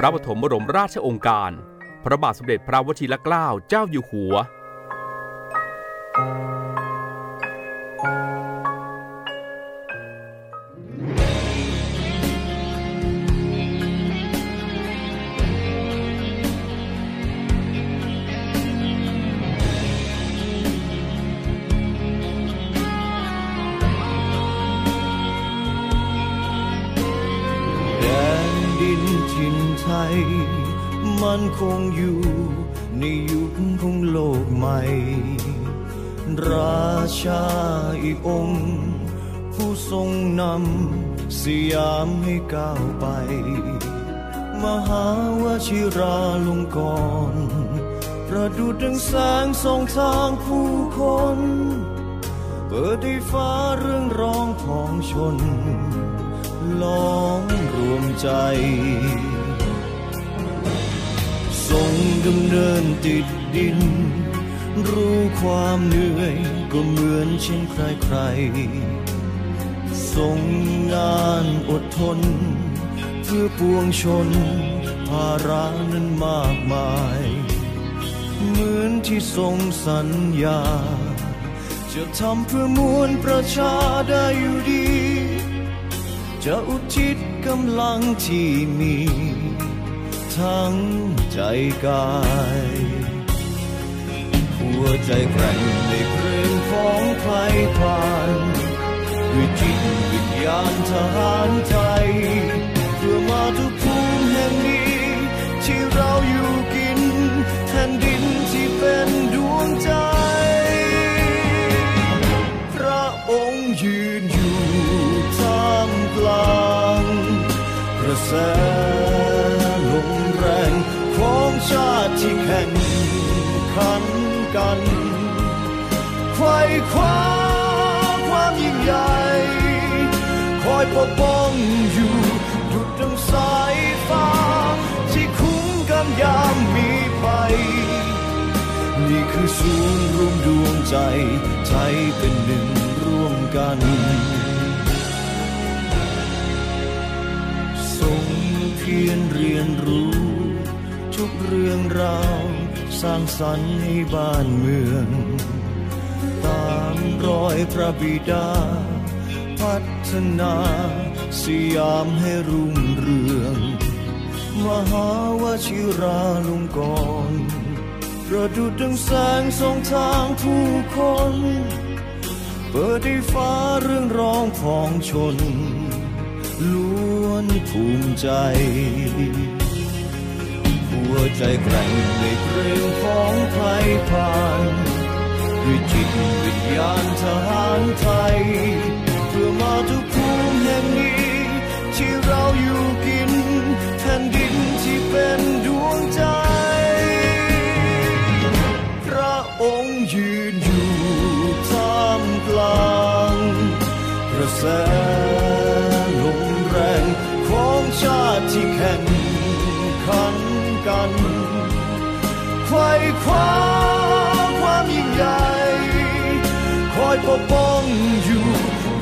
พระปฐมบรมราชองค์การ พระบาทสมเด็จพระวชิรเกล้าเจ้าอยู่หัว มันคงอยู่ในยุคของโลกใหม่ ราชาอีกองค์ ผู้ทรงนำสยามให้ก้าวไป มหาวชิราลงกรณประดุดดังแสงส่องทางผู้คน เปิดให้ฟ้าเรื่องร้องของชนล้อมรวมใจ ทรงดำเนินติดดิน รู้ความเหนื่อยก็เหมือนเช่นใครใครทรงงานอดทน เพื่อปวงชน ภาระนั้นมากมาย เหมือนที่ทรงสัญญา จะทำเพื่อมวลประชาได้อยู่ดี จะอุทิศกำลังที่มี ทั้งใจกาย หัวใจแกร่งในเพลงของใครผ่านด้วยจิตวิญญาณทหารไทยเพื่อมาทุกภูมิแห่งนี้ ที่เราอยู่กินแผ่นดินที่เป็นดวงใจ พระองค์ยืนอยู่ท่ามกลางกระแส ชาติที่แข่งขันกันไขว้คว้าความยิ่งใหญ่คอยปกป้องอยู่หยุดดังสายฟ้า ที่คุ้มกันยามมีภัยนี่คือศูนย์รวมดวงใจใจเป็นหนึ่งร่วมกันทรงเพียรเรียนรู้ ทุกเรื่องราวสร้างสรรค์ให้บ้านเมือง ตามรอยพระบิดา พัฒนาสยามให้รุ่งเรือง มหาวชิราลงกรณ์ประดุดดังแสงส่องทางผู้คน เปิดให้ฟ้าเรื่องร้องของชน ล้วนภูมิใจ วใจแกร่งในเพลงของใครผ่านด้วยจิตวิญญาณทหารไทย เพื่อมาทุกภูมิแห่งนี้ ที่เราอยู่กินแผ่นดินที่เป็นดวงใจ พระองค์ยืนอยู่ท่ามกลางกระแส คว้าความยิ่งใหญ่คอยปกป้องอยู่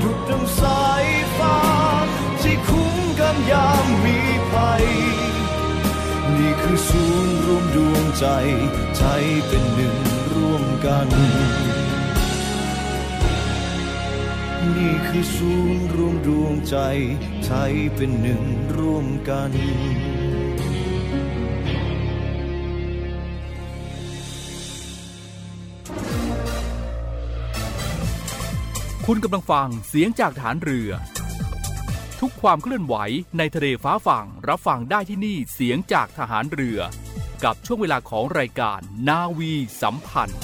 ดุดดังสายฟ้าที่คุ้มกันยามมีภัย นี่คือศูนย์รวมดวงใจใจเป็นหนึ่งร่วมกัน นี่คือศูนย์รวมดวงใจใจเป็นหนึ่งร่วมกัน คุณกำลังฟังเสียงจากฐานเรือ ทุกความเคลื่อนไหวในทะเลฟ้าฝั่งรับฟังได้ที่นี่เสียงจากทหารเรือ กับช่วงเวลาของรายการนาวีสัมพันธ์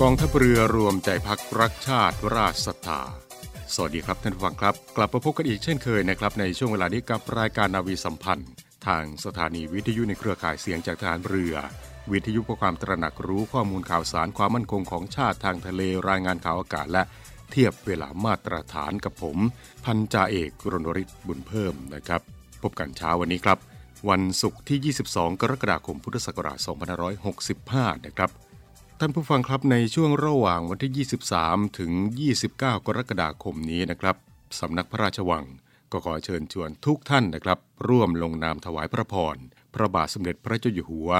กองทัพเรือรวมใจพักรักชาติราชศรัทธาสวัสดีครับท่านผู้ฟังครับ กลับมาพบกันอีกเช่นเคยนะครับในช่วงเวลานี้กับรายการนาวีสัมพันธ์ ทางสถานีวิทยุในเครือข่ายเสียงจากทหารเรือ วิทยุเพื่อความตระหนักรู้ข้อมูลข่าวสารความมั่นคงของชาติทางทะเลรายงานข่าวอากาศและเทียบเวลามาตรฐานกับผม พันจ่าเอกรณริศบุญเพิ่มนะครับ พบกันเช้าวันนี้ครับ วันศุกร์ที่ 22 กรกฎาคมพุทธศักราช2565 นะครับ ท่านผู้ฟังครับในช่วงระหว่างวันที่ 23 ถึง 29 กรกฎาคมนี้นะครับสำนักพระราชวังก็ขอเชิญชวนทุกท่านนะครับ ร่วมลงนามถวายพระพรพระบาทสมเด็จพระเจ้าอยู่หัว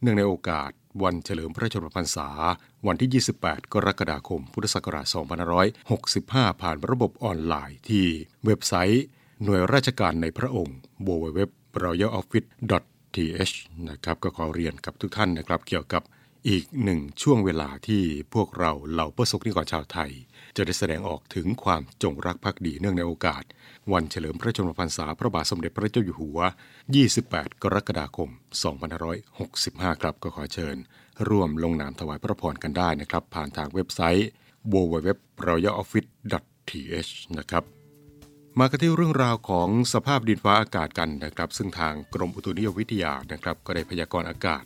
เนื่องในโอกาสวันเฉลิมพระชนมพรรษา วันที่ 28 กรกฎาคม พุทธศักราช 2565 ผ่านระบบออนไลน์ที่เว็บไซต์ หน่วยราชการในพระองค์ www royaloffice th นะครับก็ขอเรียนกับทุกท่านนะครับเกี่ยวกับ อีกหนึ่งช่วงเวลาที่พวกเราเหล่าประสบนิกรชาวไทย จะได้แสดงออกถึงความจงรักภักดีเนื่องในโอกาส วันเฉลิมพระชนมพรรษาพระบาทสมเด็จพระเจ้าอยู่หัว 28 กรกฎาคม 2565 ครับก็ขอเชิญ ร่วมลงนามถวายพระพรกันได้นะครับ ผ่านทางเว็บไซต์ www royaloffice th นะครับมากันที่เรื่องราวของสภาพดินฟ้าอากาศกันนะครับ ซึ่งทางกรมอุตุนิยมวิทยานะครับ ก็ได้พยากรณ์อากาศ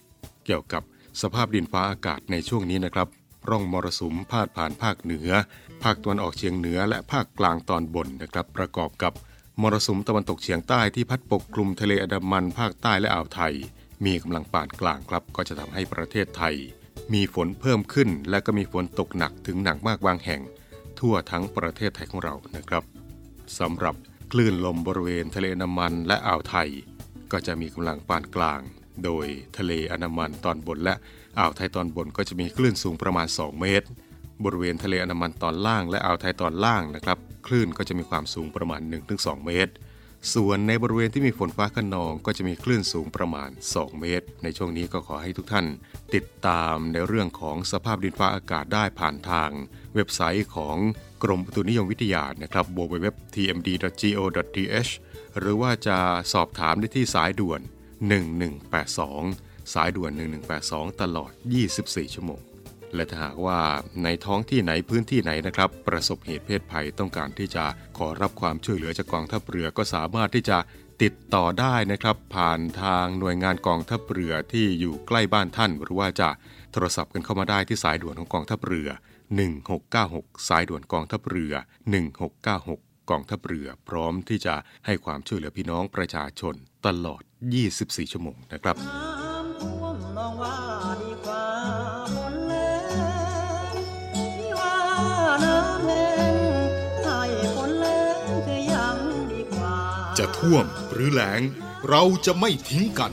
เกี่ยวกับ สภาพดินฟ้าอากาศในช่วงนี้นะครับ ร่องมรสุมพาดผ่านภาคเหนือ ภาคตะวันออกเฉียงเหนือและภาคกลางตอนบนนะครับ ประกอบกับมรสุมตะวันตกเฉียงใต้ที่พัดปกคลุมทะเลอันดามันภาคใต้และอ่าวไทย มีกำลังปานกลางครับ ก็จะทำให้ประเทศไทย มีฝนเพิ่มขึ้น และก็มีฝนตกหนักถึงหนักมากบางแห่ง ทั่วทั้งประเทศไทยของเรานะครับสำหรับคลื่นลมบริเวณทะเลอันดามันและอ่าวไทย ก็จะมีกำลังปานกลาง โดยทะเลอันดามันตอนบนและอ่าวไทยตอนบนก็จะมีคลื่นสูงประมาณ 2 เมตร บริเวณทะเลอันดามันตอนล่างและอ่าวไทยตอนล่างนะครับ คลื่นก็จะมีความสูงประมาณ 1-2 เมตร ส่วนในบริเวณที่มีฝนฟ้าขนองก็จะมีคลื่นสูงประมาณ 2 เมตร ในช่วงนี้ก็ขอให้ทุกท่าน ติดตามในเรื่องของสภาพดินฟ้าอากาศได้ผ่านทาง เว็บไซต์ของกรมอุตุนิยมวิทยานะครับ www.tmd.go.th หรือว่าจะสอบถามได้ที่สายด่วน 1182 สายด่วน 1182 ตลอด 24 ชั่วโมง และถ้าหากว่าในท้องที่ไหนพื้นที่ไหนนะครับ ประสบเหตุเพศภัยต้องการที่จะขอรับความช่วยเหลือจากกองทัพเรือก็สามารถที่จะติดต่อได้นะครับ ผ่านทางหน่วยงานกองทัพเรือที่อยู่ใกล้บ้านท่าน หรือว่าจะโทรศัพท์กันเข้ามาได้ที่สายด่วนของกองทัพเรือ 1696 สายด่วนกองทัพเรือ 1696 กองทัพเรือพร้อมที่จะให้ความช่วยเหลือพี่น้องประชาชนตลอด 24 ชั่วโมงนะครับน้ำท่วมลองว่าดีกว่าฝนแลงที่ว่าน้ำแห้งให้ฝนแล้งจะยังดีกว่าจะท่วมหรือแล้งเราจะไม่ทิ้งกัน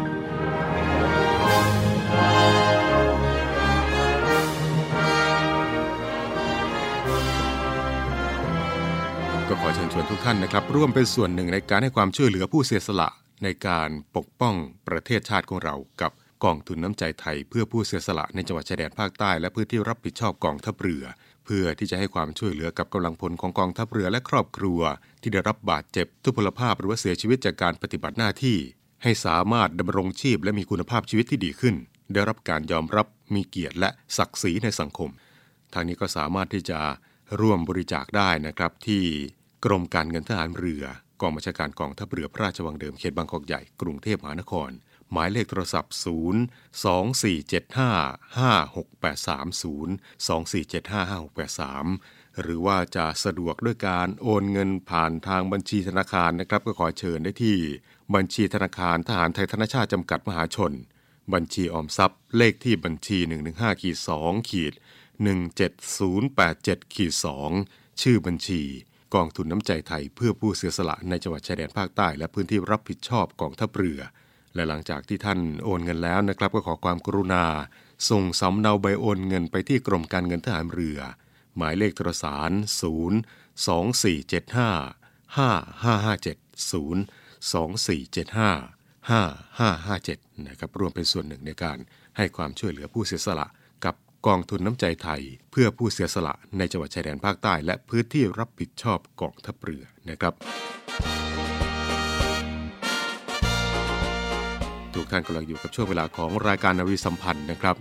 ก็ขอเชิญชวนทุกท่านนะครับ ร่วมเป็นส่วนหนึ่งในการให้ความช่วยเหลือผู้เสียสละ ในการปกป้องประเทศชาติของเรากับกองทุนน้ำใจไทย เพื่อผู้เสียสละในจังหวัดชายแดนภาคใต้ และพื้นที่รับผิดชอบกองทัพเรือ เพื่อที่จะให้ความช่วยเหลือกับกำลังพลของกองทัพเรือและครอบครัว ที่ได้รับบาดเจ็บ ทุพพลภาพหรือว่าเสียชีวิตจากการปฏิบัติหน้าที่ ให้สามารถดำรงชีพและมีคุณภาพชีวิตที่ดีขึ้น ได้รับการยอมรับมีเกียรติและศักดิ์ศรีในสังคม ทางนี้ก็สามารถที่จะร่วมบริจาคได้นะครับที่ กรมการเงินทหารเรือกองบัญชาการกองทัพเรือพระราชวังเดิมเขตบางกอกใหญ่กรุงเทพมหานคร หมายเลขโทรศัพท์ 0 2475 5683 0 2475 5683 หรือว่าจะสะดวกด้วยการโอนเงินผ่านทางบัญชีธนาคารนะครับ ก็ขอเชิญได้ที่ บัญชีธนาคารทหารไทยธนชาติจำกัดมหาชน บัญชีออมทรัพย์ เลขที่บัญชี 115ขีด2ขีด17087ขีด2ชื่อบัญชี กองทุนน้ำใจไทยเพื่อผู้เสียสละในจังหวัดชายแดนภาคใต้ และพื้นที่รับผิดชอบกองทัพเรือ และหลังจากที่ท่านโอนเงินแล้วนะครับ ก็ขอความกรุณา ส่งสำเนาใบโอนเงินไปที่กรมการเงินทหารเรือ หมายเลขโทรสาร0 2475 5557 0 2475 5557นะครับรวมเป็นส่วนหนึ่งในการให้ความช่วยเหลือผู้เสียสละ กองทุนน้ำใจไทย เพื่อผู้เสียสละในจังหวัดชายแดนภาคใต้ และพื้นที่รับผิดชอบกองทัพเรือนะครับ ทุกท่านกำลังอยู่กับช่วงเวลาของรายการนาวีสัมพันธ์นะครับ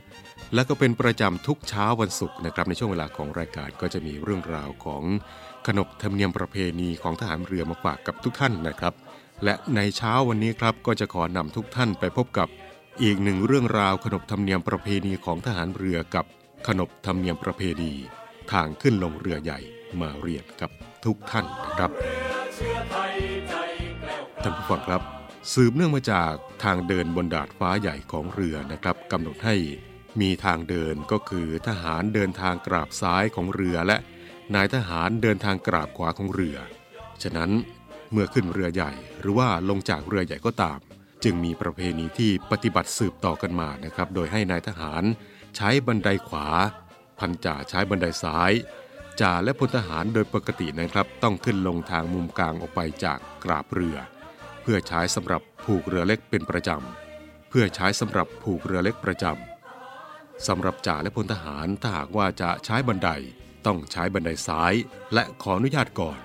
และก็เป็นประจำทุกเช้าวันศุกร์นะครับ ในช่วงเวลาของรายการก็จะมีเรื่องราวของขนบธรรมเนียมประเพณีของทหารเรือมาฝากกับทุกท่านนะครับ และในเช้าวันนี้ครับก็จะขอนำทุกท่านไปพบกับ อีกหนึ่งเรื่องราวขนบธรรมเนียมประเพณีของทหารเรือกับขนบธรรมเนียมประเพณีทางขึ้นลงเรือใหญ่มาเรียนกับทุกท่านนะครับท่านผู้ฟังครับ สืบเนื่องมาจากทางเดินบนดาดฟ้าใหญ่ของเรือนะครับกำหนดให้มีทางเดินก็คือทหารเดินทางกราบซ้ายของเรือและนายทหารเดินทางกราบขวาของเรือ ฉะนั้นเมื่อขึ้นเรือใหญ่หรือว่าลงจากเรือใหญ่ก็ตาม จึงมีประเพณีที่ปฏิบัติสืบต่อกันมานะครับ โดยให้นายทหารใช้บันไดขวา พันจ่าใช้บันไดซ้ายจ่าและพลทหารโดยปกตินะครับ ต้องขึ้นลงทางมุมกลางออกไปจากกราบเรือ เพื่อใช้สำหรับผูกเรือเล็กเป็นประจำเพื่อใช้สำหรับผูกเรือเล็กประจำสำหรับจ่าและพลทหารถ้าหากว่าจะใช้บันไดต้องใช้บันไดซ้าย และขออนุญาตก่อน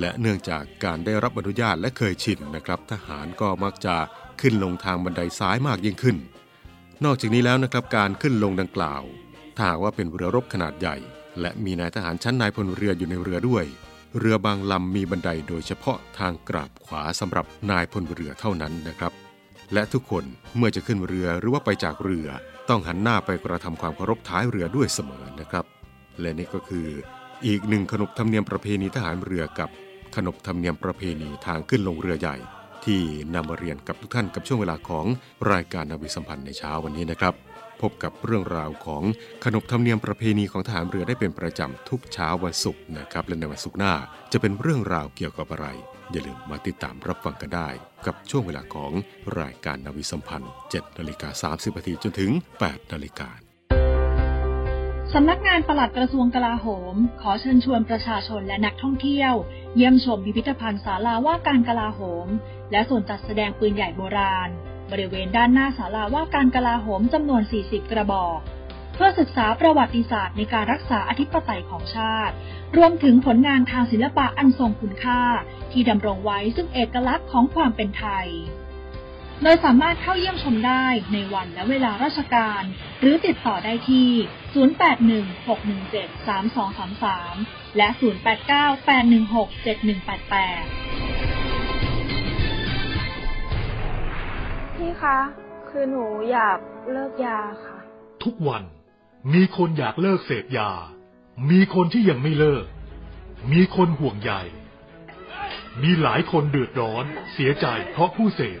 และเนื่องจากการได้รับอนุญาตและเคยชินนะครับ ทหารก็มักจะขึ้นลงทางบันไดซ้ายมากยิ่งขึ้น นอกจากนี้แล้วนะครับการขึ้นลงดังกล่าว ถ้าว่าเป็นเรือรบขนาดใหญ่ และมีนายทหารชั้นนายพลเรืออยู่ในเรือด้วย เรือบางลำมีบันไดโดยเฉพาะทางกราบขวาสำหรับนายพลเรือเท่านั้นนะครับ และทุกคนเมื่อจะขึ้นเรือหรือว่าไปจากเรือ ต้องหันหน้าไปกระทำความเคารพท้ายเรือด้วยเสมอนะครับ และนี่ก็คือ อีกหนึ่งขนบธรรมเนียมประเพณีทหารเรือกับขนบธรรมเนียมประเพณีทางขึ้นลงเรือใหญ่ ที่นำมาเรียนกับทุกท่านกับช่วงเวลาของรายการนาวิสัมพันธ์ในเช้าวันนี้นะครับ พบกับเรื่องราวของขนบธรรมเนียมประเพณีของทหารเรือได้เป็นประจำทุกเช้าวันศุกร์นะครับและในวันศุกร์หน้าจะเป็นเรื่องราวเกี่ยวกับอะไร อย่าลืมมาติดตามรับฟังกันได้ กับช่วงเวลาของรายการนาวิสัมพันธ์7นาฬิกา30นาทีจนถึง8นาฬิกา สำนักงานปลัดกระทรวงกลาโหม ขอเชิญชวนประชาชนและนักท่องเที่ยว เยี่ยมชมพิพิธภัณฑ์ศาลาว่าการกลาโหม และส่วนจัดแสดงปืนใหญ่โบราณ บริเวณด้านหน้าศาลาว่าการกลาโหมจำนวน 40 กระบอก เพื่อศึกษาประวัติศาสตร์ในการรักษาอธิปไตยของชาติ รวมถึงผลงานทางศิลปะอันทรงคุณค่า ที่ดำรงไว้ซึ่งเอกลักษณ์ของความเป็นไทย โดยสามารถเข้าเยี่ยมชมได้ในวันและเวลาราชการ หรือติดต่อได้ที่ 0816173233 และ 0898167188 พี่คะ คือหนูอยากเลิกยาค่ะ ทุกวันมีคนอยากเลิกเสพยา มีคนที่ยังไม่เลิก มีคนห่วงใย มีหลายคนเดือดร้อน เสียใจเพราะผู้เสพ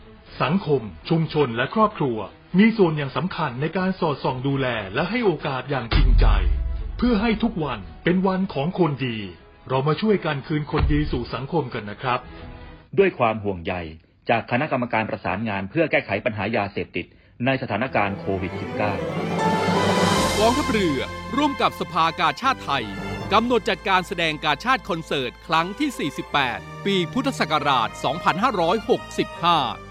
สังคม ชุมชนและครอบครัว มีส่วนอย่างสำคัญในการสอดส่องดูแลและให้โอกาสอย่างจริงใจ เพื่อให้ทุกวันเป็นวันของคนดี เรามาช่วยกันคืนคนดีสู่สังคมกันนะครับ ด้วยความห่วงใยจากคณะกรรมการประสานงานเพื่อแก้ไขปัญหายาเสพติดในสถานการณ์โควิด -19 กองทัพเรือร่วมกับสภากาชาติไทยกำหนดจัดการแสดงกาชาติคอนเสิร์ต ครั้งที่ 48 ปีพุทธศักราช 2565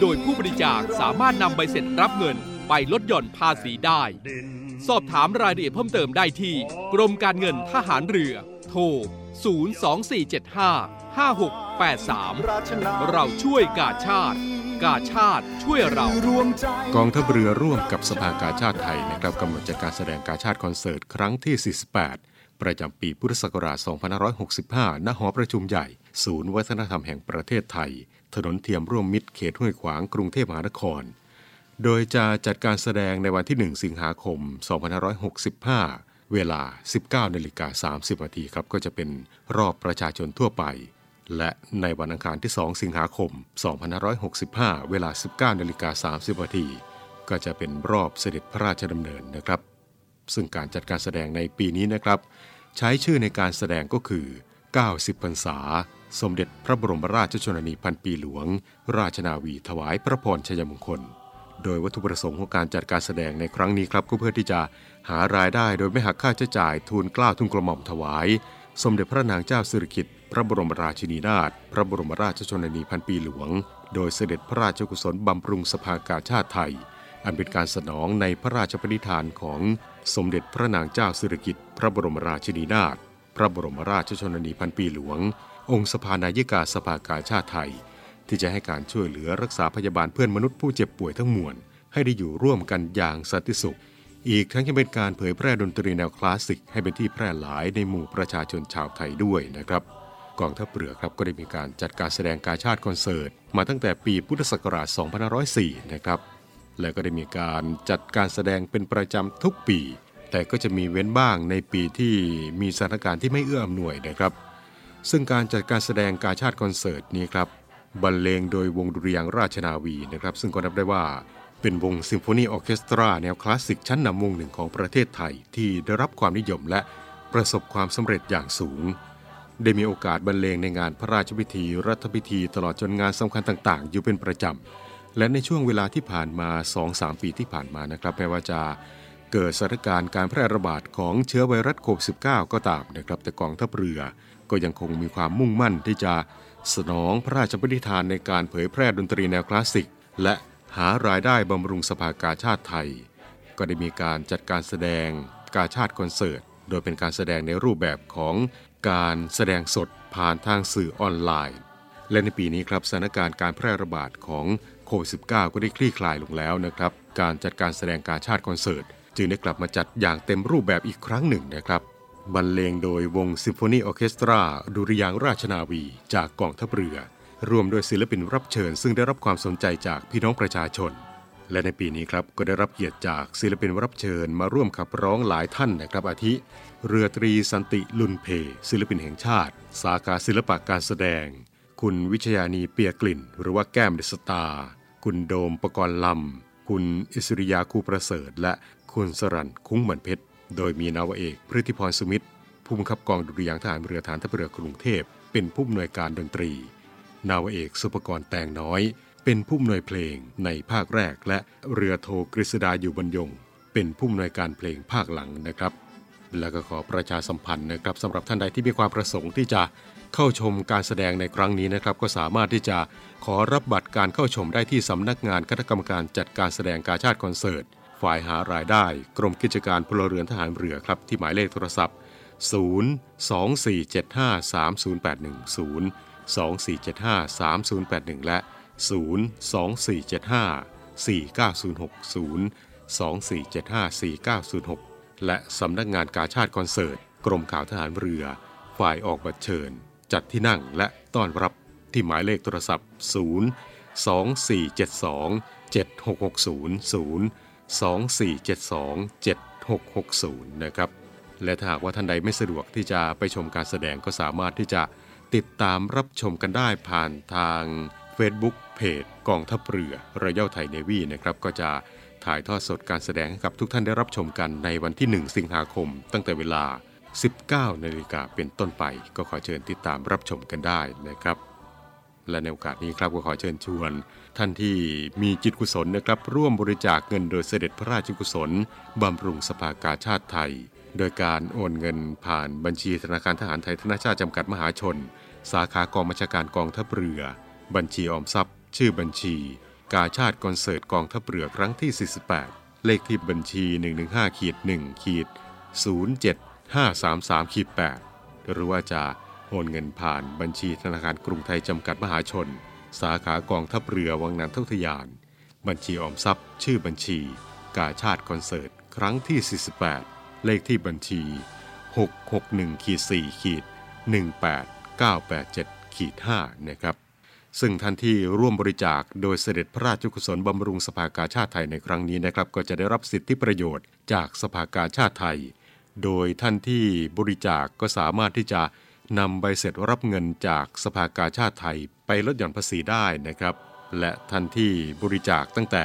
โดยผู้บริจาคสามารถนำใบเสร็จรับเงินไปลดหย่อนภาษีได้ สอบถามรายละเอียดเพิ่มเติมได้ที่ กรมการเงินทหารเรือ โทร 02475 5683 เราช่วยกาชาติ กาชาติช่วยเรา กองทัพเรือร่วมกับสภากาชาติไทยนะครับกำหนดจัดการแสดงกาชาติคอนเสิร์ตครั้งที่ 48 ประจำปีพุทธศักราช 2565 ณ หอประชุมใหญ่ ศูนย์วัฒนธรรมแห่งประเทศไทย ถนนเทียมร่วมมิตรเขตห้วยขวางกรุงเทพมหานคร โดยจะจัดการแสดงในวันที่ 1 สิงหาคม 2565 เวลา 19นาฬิกา30นาทีครับก็จะเป็นรอบประชาชนทั่วไป และในวันอังคารที่ 2 สิงหาคม 2565 เวลา 19นาฬิกา30นาทีก็จะเป็นรอบเสด็จพระราชดำเนินนะครับ ซึ่งการจัดการแสดงในปีนี้นะครับ ใช้ชื่อในการแสดงก็คือ 90พรรษา สมเด็จพระบรมราชชนนีพันปีหลวง ราชนาวีถวายพระพรชัยมงคล โดยวัตถุประสงค์ของการจัดการแสดงในครั้งนี้ครับก็เพื่อที่จะหารายได้โดยไม่หักค่าใช้จ่ายทูลกล้าทุนกระหม่อมถวาย สมเด็จพระนางเจ้าสิริกิติ์พระบรมราชินีนาถพระบรมราชชนนีพันปีหลวง โดยเสด็จพระราชกุศลบำรุงสภากาชาติไทย อันเป็นการสนองในพระราชปณิธานของสมเด็จพระนางเจ้าสิริกิติ์พระบรมราชินีนาถพระบรมราชชนนีพันปีหลวง องค์สภานายิกาสภากาชาติไทย ที่จะให้การช่วยเหลือรักษาพยาบาลเพื่อนมนุษย์ผู้เจ็บป่วยทั้งมวลให้ได้อยู่ร่วมกันอย่างสันติสุข อีกทั้งยังเป็นการเผยแพร่ดนตรีแนวคลาสสิกให้เป็นที่แพร่หลายในหมู่ประชาชนชาวไทยด้วยนะครับกองทัพเรือครับก็ได้มีการจัดการแสดงการชาติคอนเสิร์ต มาตั้งแต่ปีพุทธศักราช 2504 นะครับ และก็ได้มีการจัดการแสดงเป็นประจำทุกปี แต่ก็จะมีเว้นบ้างในปีที่มีสถานการณ์ที่ไม่เอื้ออำนวยนะครับ ซึ่งการจัดการแสดงการชาติคอนเสิร์ตนี้ครับบรรเลงโดยวงดุริยางค์ราชนาวีนะครับ ซึ่งก็นับได้ว่าเป็นวงซิมโฟนีออเคสตราแนวคลาสสิกชั้นนำวงหนึ่งของประเทศไทย ที่ได้รับความนิยมและประสบความสำเร็จอย่างสูง ได้มีโอกาสบรรเลงในงานพระราชพิธี รัฐพิธีตลอดจนงานสำคัญต่างๆ อยู่เป็นประจำ และในช่วงเวลาที่ผ่านมา 2-3 ปีที่ผ่านมานะครับแม้ว่าจะเกิดสถานการณ์การแพร่ระบาดของเชื้อไวรัสโควิด -19 ก็ตามนะครับแต่กองทัพเรือ ก็ยังคงมีความมุ่งมั่นที่จะสนองพระราชปณิธานในการเผยแพร่ดนตรีแนวคลาสสิก และหารายได้บำรุงสภากาชาติไทย ก็ได้มีการจัดการแสดงกาชาติคอนเสิร์ต โดยเป็นการแสดงในรูปแบบของการแสดงสดผ่านทางสื่อออนไลน์ และในปีนี้ครับสถานการณ์การแพร่ระบาดของโควิด -19 ก็ได้คลี่คลายลงแล้วนะครับ การจัดการแสดงกาชาดคอนเสิร์ต จึงได้กลับมาจัดอย่างเต็มรูปแบบอีกครั้งหนึ่งนะครับ บรรเลงโดยวงซิมโฟนีออเคสตรา ดุริยางค์ราชนาวี จากกองทัพเรือ ร่วมด้วยศิลปินรับเชิญ ซึ่งได้รับความสนใจจากพี่น้องประชาชน และในปีนี้ครับก็ได้รับเกียรติจากศิลปินรับเชิญมาร่วมขับร้องหลายท่านนะครับอาทิ เรือตรีสันติลุนเผ่ ศิลปินแห่งชาติ สาขาศิลปะการแสดง คุณวิชยานีเปียกลิ่น หรือว่าแก้มเดสตาคุณโดมประกรณ์ลำคุณอิสริยาคูประเสริฐ และคุณสรันคุ้งเหมือนเพชร โดยมีนาวเอกพฤติพรสมิตรผู้บังคับกองดุริยางทหารเรือฐานทัพเรือกรุงเทพ เป็นผู้อำนวยการดนตรี นาวเอกสุปกรณ์แตงน้อย เป็นผู้อำนวยเพลงในภาคแรก และเรือโทกฤษดาอยู่บรรยง เป็นผู้อำนวยการเพลงภาคหลังนะครับ แล้วก็ขอประชาสัมพันธ์นะครับสำหรับท่านใดที่มีความประสงค์ที่จะเข้าชมการแสดงในครั้งนี้นะครับ ก็สามารถที่จะขอรับบัตรการเข้าชมได้ที่สำนักงานคณะกรรมการจัดการแสดงการชาติคอนเสิร์ต ฝ่ายหารายได้กรมกิจการพลเรือนทหารเรือครับที่หมายเลขโทรศัพท์ 0 2475 3081 0 2475 3081 และ 0 2475 4906 0 2475 4906 และสำนักงานกาชาติคอนเสิร์ต กรมข่าวทหารเรือ ฝ่ายออกบัตรเชิญ จัดที่นั่งและต้อนรับที่หมายเลขโทรศัพท์ 0 2472 7660 0 2472 7660 นะครับ และถ้าหากว่าท่านใดไม่สะดวกที่จะไปชมการแสดงก็สามารถที่จะติดตามรับชมกันได้ผ่านทาง Facebook เพจกองทัพเรือรอยัลไทยเนวีนะครับก็จะถ่ายทอดสดการแสดงให้กับทุกท่านได้รับชมกันในวันที่ 1 สิงหาคม ตั้งแต่เวลา 19 นาฬิกาเป็นต้นไป ก็ขอเชิญติดตามรับชมกันได้นะครับ และในโอกาสนี้ครับก็ขอเชิญชวน ท่านที่มีจิตกุศลนะครับ ร่วมบริจาคเงินโดยเสด็จพระราชกุศลบำรุงสภากาชาติไทย โดยการโอนเงินผ่านบัญชีธนาคารทหารไทยธนาชาติจำกัดมหาชน สาขากองบัญชาการกองทัพเรือ บัญชีออมทรัพย์ ชื่อบัญชี กาชาติคอนเสิร์ตกองทัพเรือครั้งที่ 48 เลขที่บัญชี 115ขีด1ขีด07533ขีด8หรือว่าจะ โอนเงินผ่านบัญชีธนาคารกรุงไทยจำกัดมหาชน สาขากองทัพเรือวังนันทุทยาน บัญชีออมทรัพย์ ชื่อบัญชี กาชาติคอนเสิร์ต ครั้งที่ 48 เลขที่บัญชี 661ขีด4ขีด18987ขีด5นะครับ ซึ่งท่านที่ร่วมบริจาคโดยเสด็จพระราชกุศลบำรุงสภากาชาติไทยในครั้งนี้นะครับ ก็จะได้รับสิทธิประโยชน์จากสภากาชาติไทย โดยท่านที่บริจาคก็สามารถที่จะ นำใบเสร็จรับเงินจากสภากาชาติไทยไปลดหย่อนภาษีได้นะครับ และท่านที่บริจาคตั้งแต่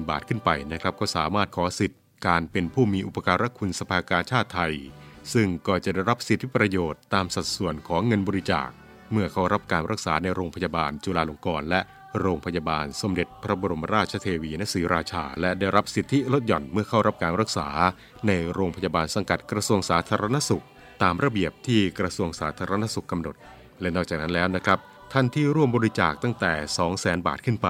40,000 บาทขึ้นไปนะครับ ก็สามารถขอสิทธิ์การเป็นผู้มีอุปการะคุณสภากาชาติไทย ซึ่งก็จะได้รับสิทธิประโยชน์ตามสัดส่วนของเงินบริจาค เมื่อเขารับการรักษาในโรงพยาบาลจุฬาลงกรณ์และโรงพยาบาลสมเด็จพระบรมราชเทวีณศรีราชา และได้รับสิทธิลดหย่อนเมื่อเข้ารับการรักษา ในโรงพยาบาลสังกัดกระทรวงสาธารณสุข ตามระเบียบที่กระทรวงสาธารณสุขกำหนด และนอกจากนั้นแล้วนะครับ ท่านที่ร่วมบริจาคตั้งแต่ 200,000 บาทขึ้นไป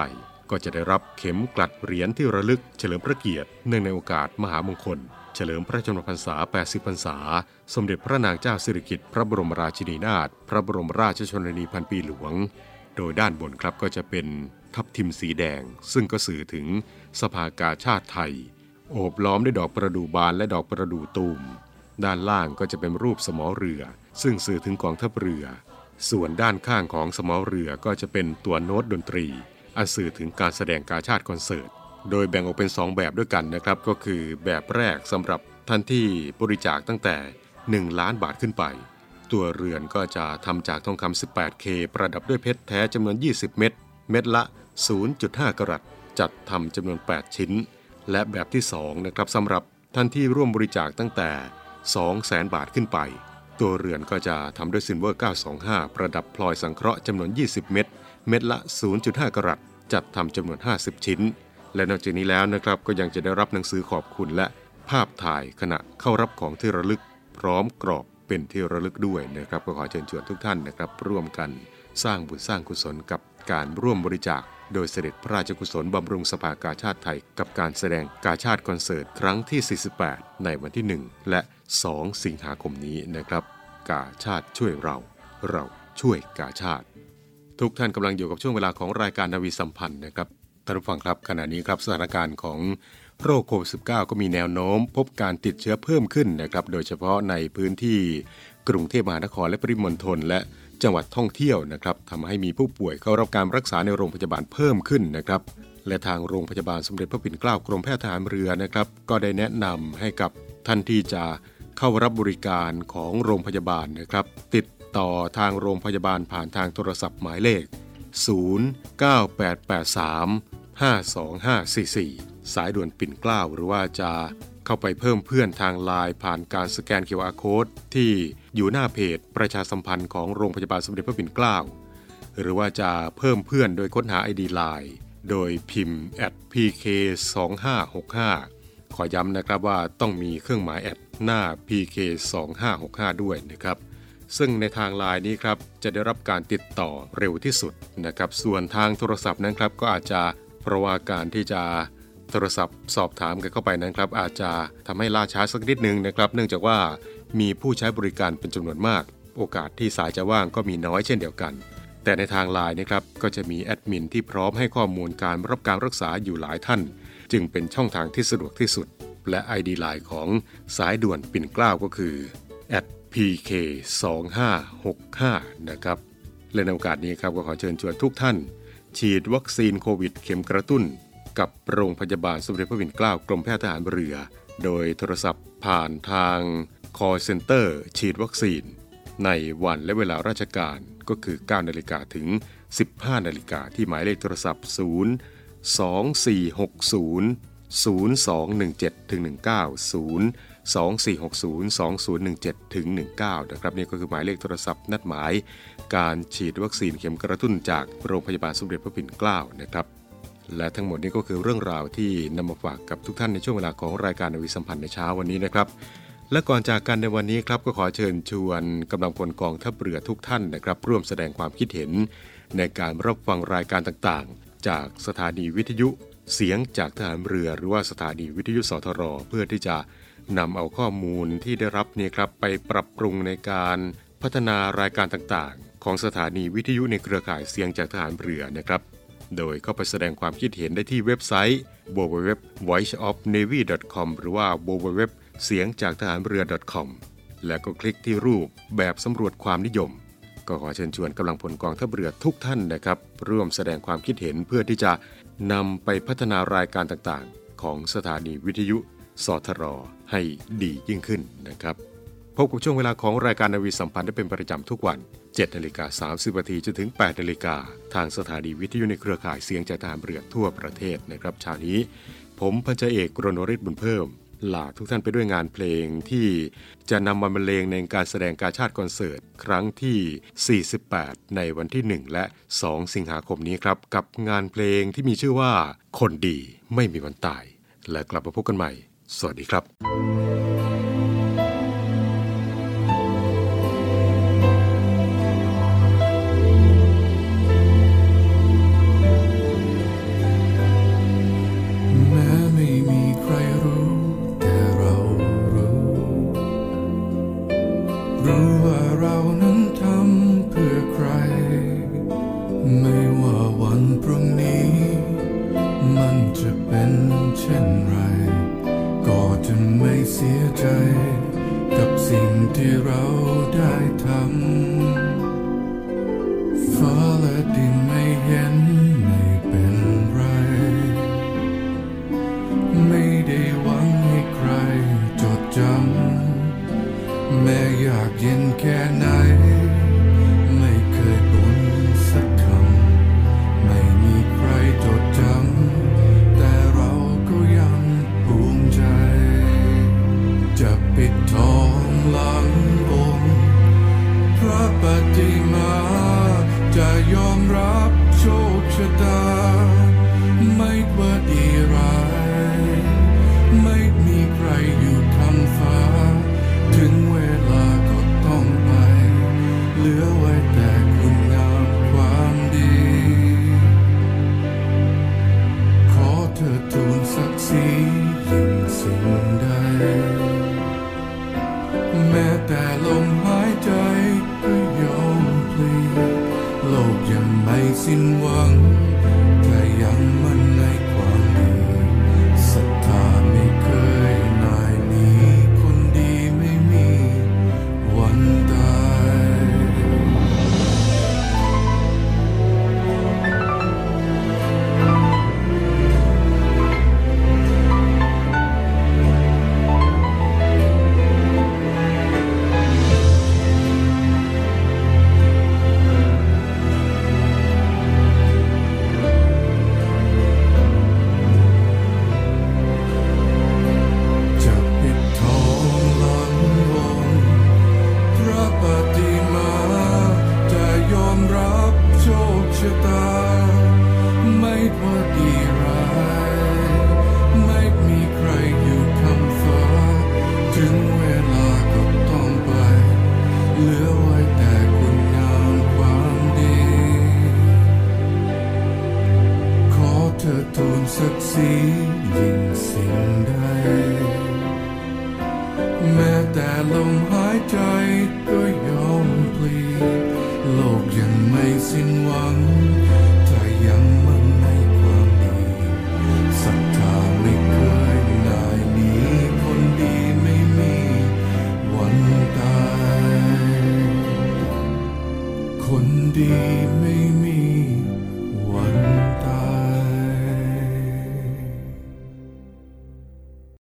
ก็จะได้รับเข็มกลัดเหรียญที่ระลึกเฉลิมพระเกียรติเนื่องในโอกาสมหามงคล เฉลิมพระชนมพรรษา 80 พรรษา สมเด็จพระนางเจ้าสิริกิติ์พระบรมราชินีนาถพระบรมราชชนนีพันปีหลวง โดยด้านบนครับก็จะเป็นทับทิมสีแดง ซึ่งก็สื่อถึงสภากาชาติไทย โอบล้อมด้วยดอกประดู่บานและดอกประดู่ตูม ด้านล่างก็จะเป็นรูปสมอเรือ ซึ่งสื่อถึงกองทัพเรือ ส่วนด้านข้างของสมอเรือก็จะเป็นตัวโน้ตดนตรี อันสื่อถึงการแสดงการชาติคอนเสิร์ต โดยแบ่งออกเป็น 2 แบบด้วยกันนะครับ ก็คือแบบแรกสำหรับท่านที่บริจาคตั้งแต่ 1 ล้านบาทขึ้นไป ตัวเรือนก็จะทำจากทองคำ 18K ประดับด้วยเพชรแท้จำนวน 20 เม็ด เม็ดละ 0.5 กรัต จัดทำจำนวน 8 ชิ้น และแบบที่2นะครับสำหรับท่านที่ร่วมบริจาคตั้งแต่ 200,000 บาทขึ้นไป ตัวเรือนก็จะทำด้วยซิลเวอร์ 925 ประดับพลอยสังเคราะห์จำนวน 20 เม็ด เม็ดละ 0.5 กรัต จัดทำจำนวน 50 ชิ้น และนอกจากนี้แล้วนะครับก็ยังจะได้รับหนังสือขอบคุณและภาพถ่ายขณะเข้ารับของที่ระลึก พร้อมกรอบเป็นที่ระลึกด้วยนะครับ ก็ขอเชิญชวนทุกท่านนะครับ ร่วมกันสร้างบุญสร้างกุศลกับการร่วมบริจาค โดยเสด็จพระราชกุศลบำรุงสภากาชาติไทย กับการแสดงกาชาติคอนเสิร์ตครั้งที่ 48 ในวันที่ 1 และ 2 สิงหาคมนี้นะครับ กาชาติช่วยเรา เราช่วยกาชาติ ทุกท่านกำลังอยู่กับช่วงเวลาของรายการนาวีสัมพันธ์นะครับท่านผู้ฟังครับขณะนี้ครับสถานการณ์ของโรคโควิด -19 ก็มีแนวโน้ม พบการติดเชื้อเพิ่มขึ้นนะครับ โดยเฉพาะในพื้นที่กรุงเทพมหานครและปริมณฑลและ จังหวัดท่องเที่ยวนะครับทำให้มีผู้ป่วยเข้ารับการรักษาในโรงพยาบาลเพิ่มขึ้นนะครับ และทางโรงพยาบาลสมเด็จพระปิ่นเกล้ากรมแพทย์ทหารเรือนะครับ ก็ได้แนะนำให้กับท่านที่จะเข้ารับบริการของโรงพยาบาลนะครับ ติดต่อทางโรงพยาบาลผ่านทางโทรศัพท์หมายเลข 09883 52544 สายด่วนปิ่นเกล้าหรือว่าจะ เข้าไปเพิ่มเพื่อนทางไลน์ผ่านการสแกน QR Code ที่อยู่หน้าเพจประชาสัมพันธ์ของโรงพยาบาลสมเด็จพระปิ่นเกล้า หรือว่าจะเพิ่มเพื่อนโดยค้นหา ID Line โดยพิมพ์ @pk 2 5 6 5 ขอย้ำนะครับว่าต้องมีเครื่องหมายแอดหน้า pk 2 5 6 5 ด้วยนะครับซึ่งในทางไลน์นี้ครับจะได้รับการติดต่อเร็วที่สุดนะครับ ส่วนทางโทรศัพท์นั้นครับก็อาจจะเพราะว่าการที่จะ โทรศัพท์สอบถามกันเข้าไปนั้นครับอาจจะทำให้ล่าช้าสักนิดนึงนะครับ เนื่องจากว่ามีผู้ใช้บริการเป็นจำนวนมาก โอกาสที่สายจะว่างก็มีน้อยเช่นเดียวกัน แต่ในทางไลน์นะครับก็จะมีแอดมินที่พร้อมให้ข้อมูลการรับการรักษาอยู่หลายท่าน จึงเป็นช่องทางที่สะดวกที่สุด และ ID ไลน์ของสายด่วนปิ่นเกล้าก็คือ pk 2 5 6 5 นะครับและในโอกาสนี้ครับก็ขอเชิญชวนทุกท่าน ฉีดวัคซีนโควิด เข็มกระตุ้น กับโรงพยาบาลสมเด็จพระปิ่นเกล้ากรมแพทย์ทหารเรือ โดยโทรศัพท์ผ่านทาง call center ฉีดวัคซีน ในวันและเวลาราชการก็คือ 9 นาฬิกาถึง 15 นาฬิกาที่หมายเลขโทรศัพท์ 0 2460 0217ถึง19 0 2460 2017ถึง19 นะครับนี่ก็คือหมายเลขโทรศัพท์ นัดหมาย การฉีดวัคซีนเข็มกระตุ้นจากโรงพยาบาลสมเด็จพระปิ่นเกล้านะครับ และทั้งหมดนี้ก็คือเรื่องราวที่นำมาฝากกับทุกท่านในช่วงเวลาของรายการนวิสัมพันธ์ในเช้าวันนี้นะครับ และก่อนจากกันในวันนี้ครับก็ขอเชิญชวนกำลังพลกองทัพเรือทุกท่านนะครับ ร่วมแสดงความคิดเห็น ในการรับฟังรายการต่างๆ จากสถานีวิทยุ เสียงจากทหารเรือ หรือว่าสถานีวิทยุสทร เพื่อที่จะนำเอาข้อมูลที่ได้รับเนี่ยครับไปปรับปรุงในการพัฒนารายการต่างๆ ของสถานีวิทยุในเครือข่ายเสียงจากทหารเรือนะครับ โดยเข้าไปแสดงความคิดเห็นได้ที่เว็บไซต์ www.voiceofnavy.com หรือว่า www เสียงจากทหารเรือ .com และก็คลิกที่รูปแบบสำรวจความนิยม ก็ขอเชิญชวนกำลังพลกองทัพเรือทุกท่านนะครับ ร่วมแสดงความคิดเห็นเพื่อที่จะนำไปพัฒนารายการต่างๆ ของสถานีวิทยุ สทร ให้ดียิ่งขึ้นนะครับ พบกับช่วงเวลาของรายการนาวีสัมพันธ์ได้เป็นประจำทุกวัน 7นาฬิกา30นาทีจนถึง8นาฬิกาทางสถานีวิทยุในเครือข่ายเสียงจากทหารเรือทั่วประเทศนะครับเช้านี้ ผมพันจเอกรณฤทธิ์บุญเพิ่มลาทุกท่านไปด้วยงานเพลงที่จะนำมาบรรเลงในการแสดงการชาติคอนเสิร์ต ครั้งที่ 48 ในวันที่ 1 และ 2 สิงหาคมนี้ครับ กับงานเพลงที่มีชื่อว่า คนดีไม่มีวันตาย และกลับมาพบกันใหม่ สวัสดีครับ ใจ กับสิ่งที่เราได้ทำ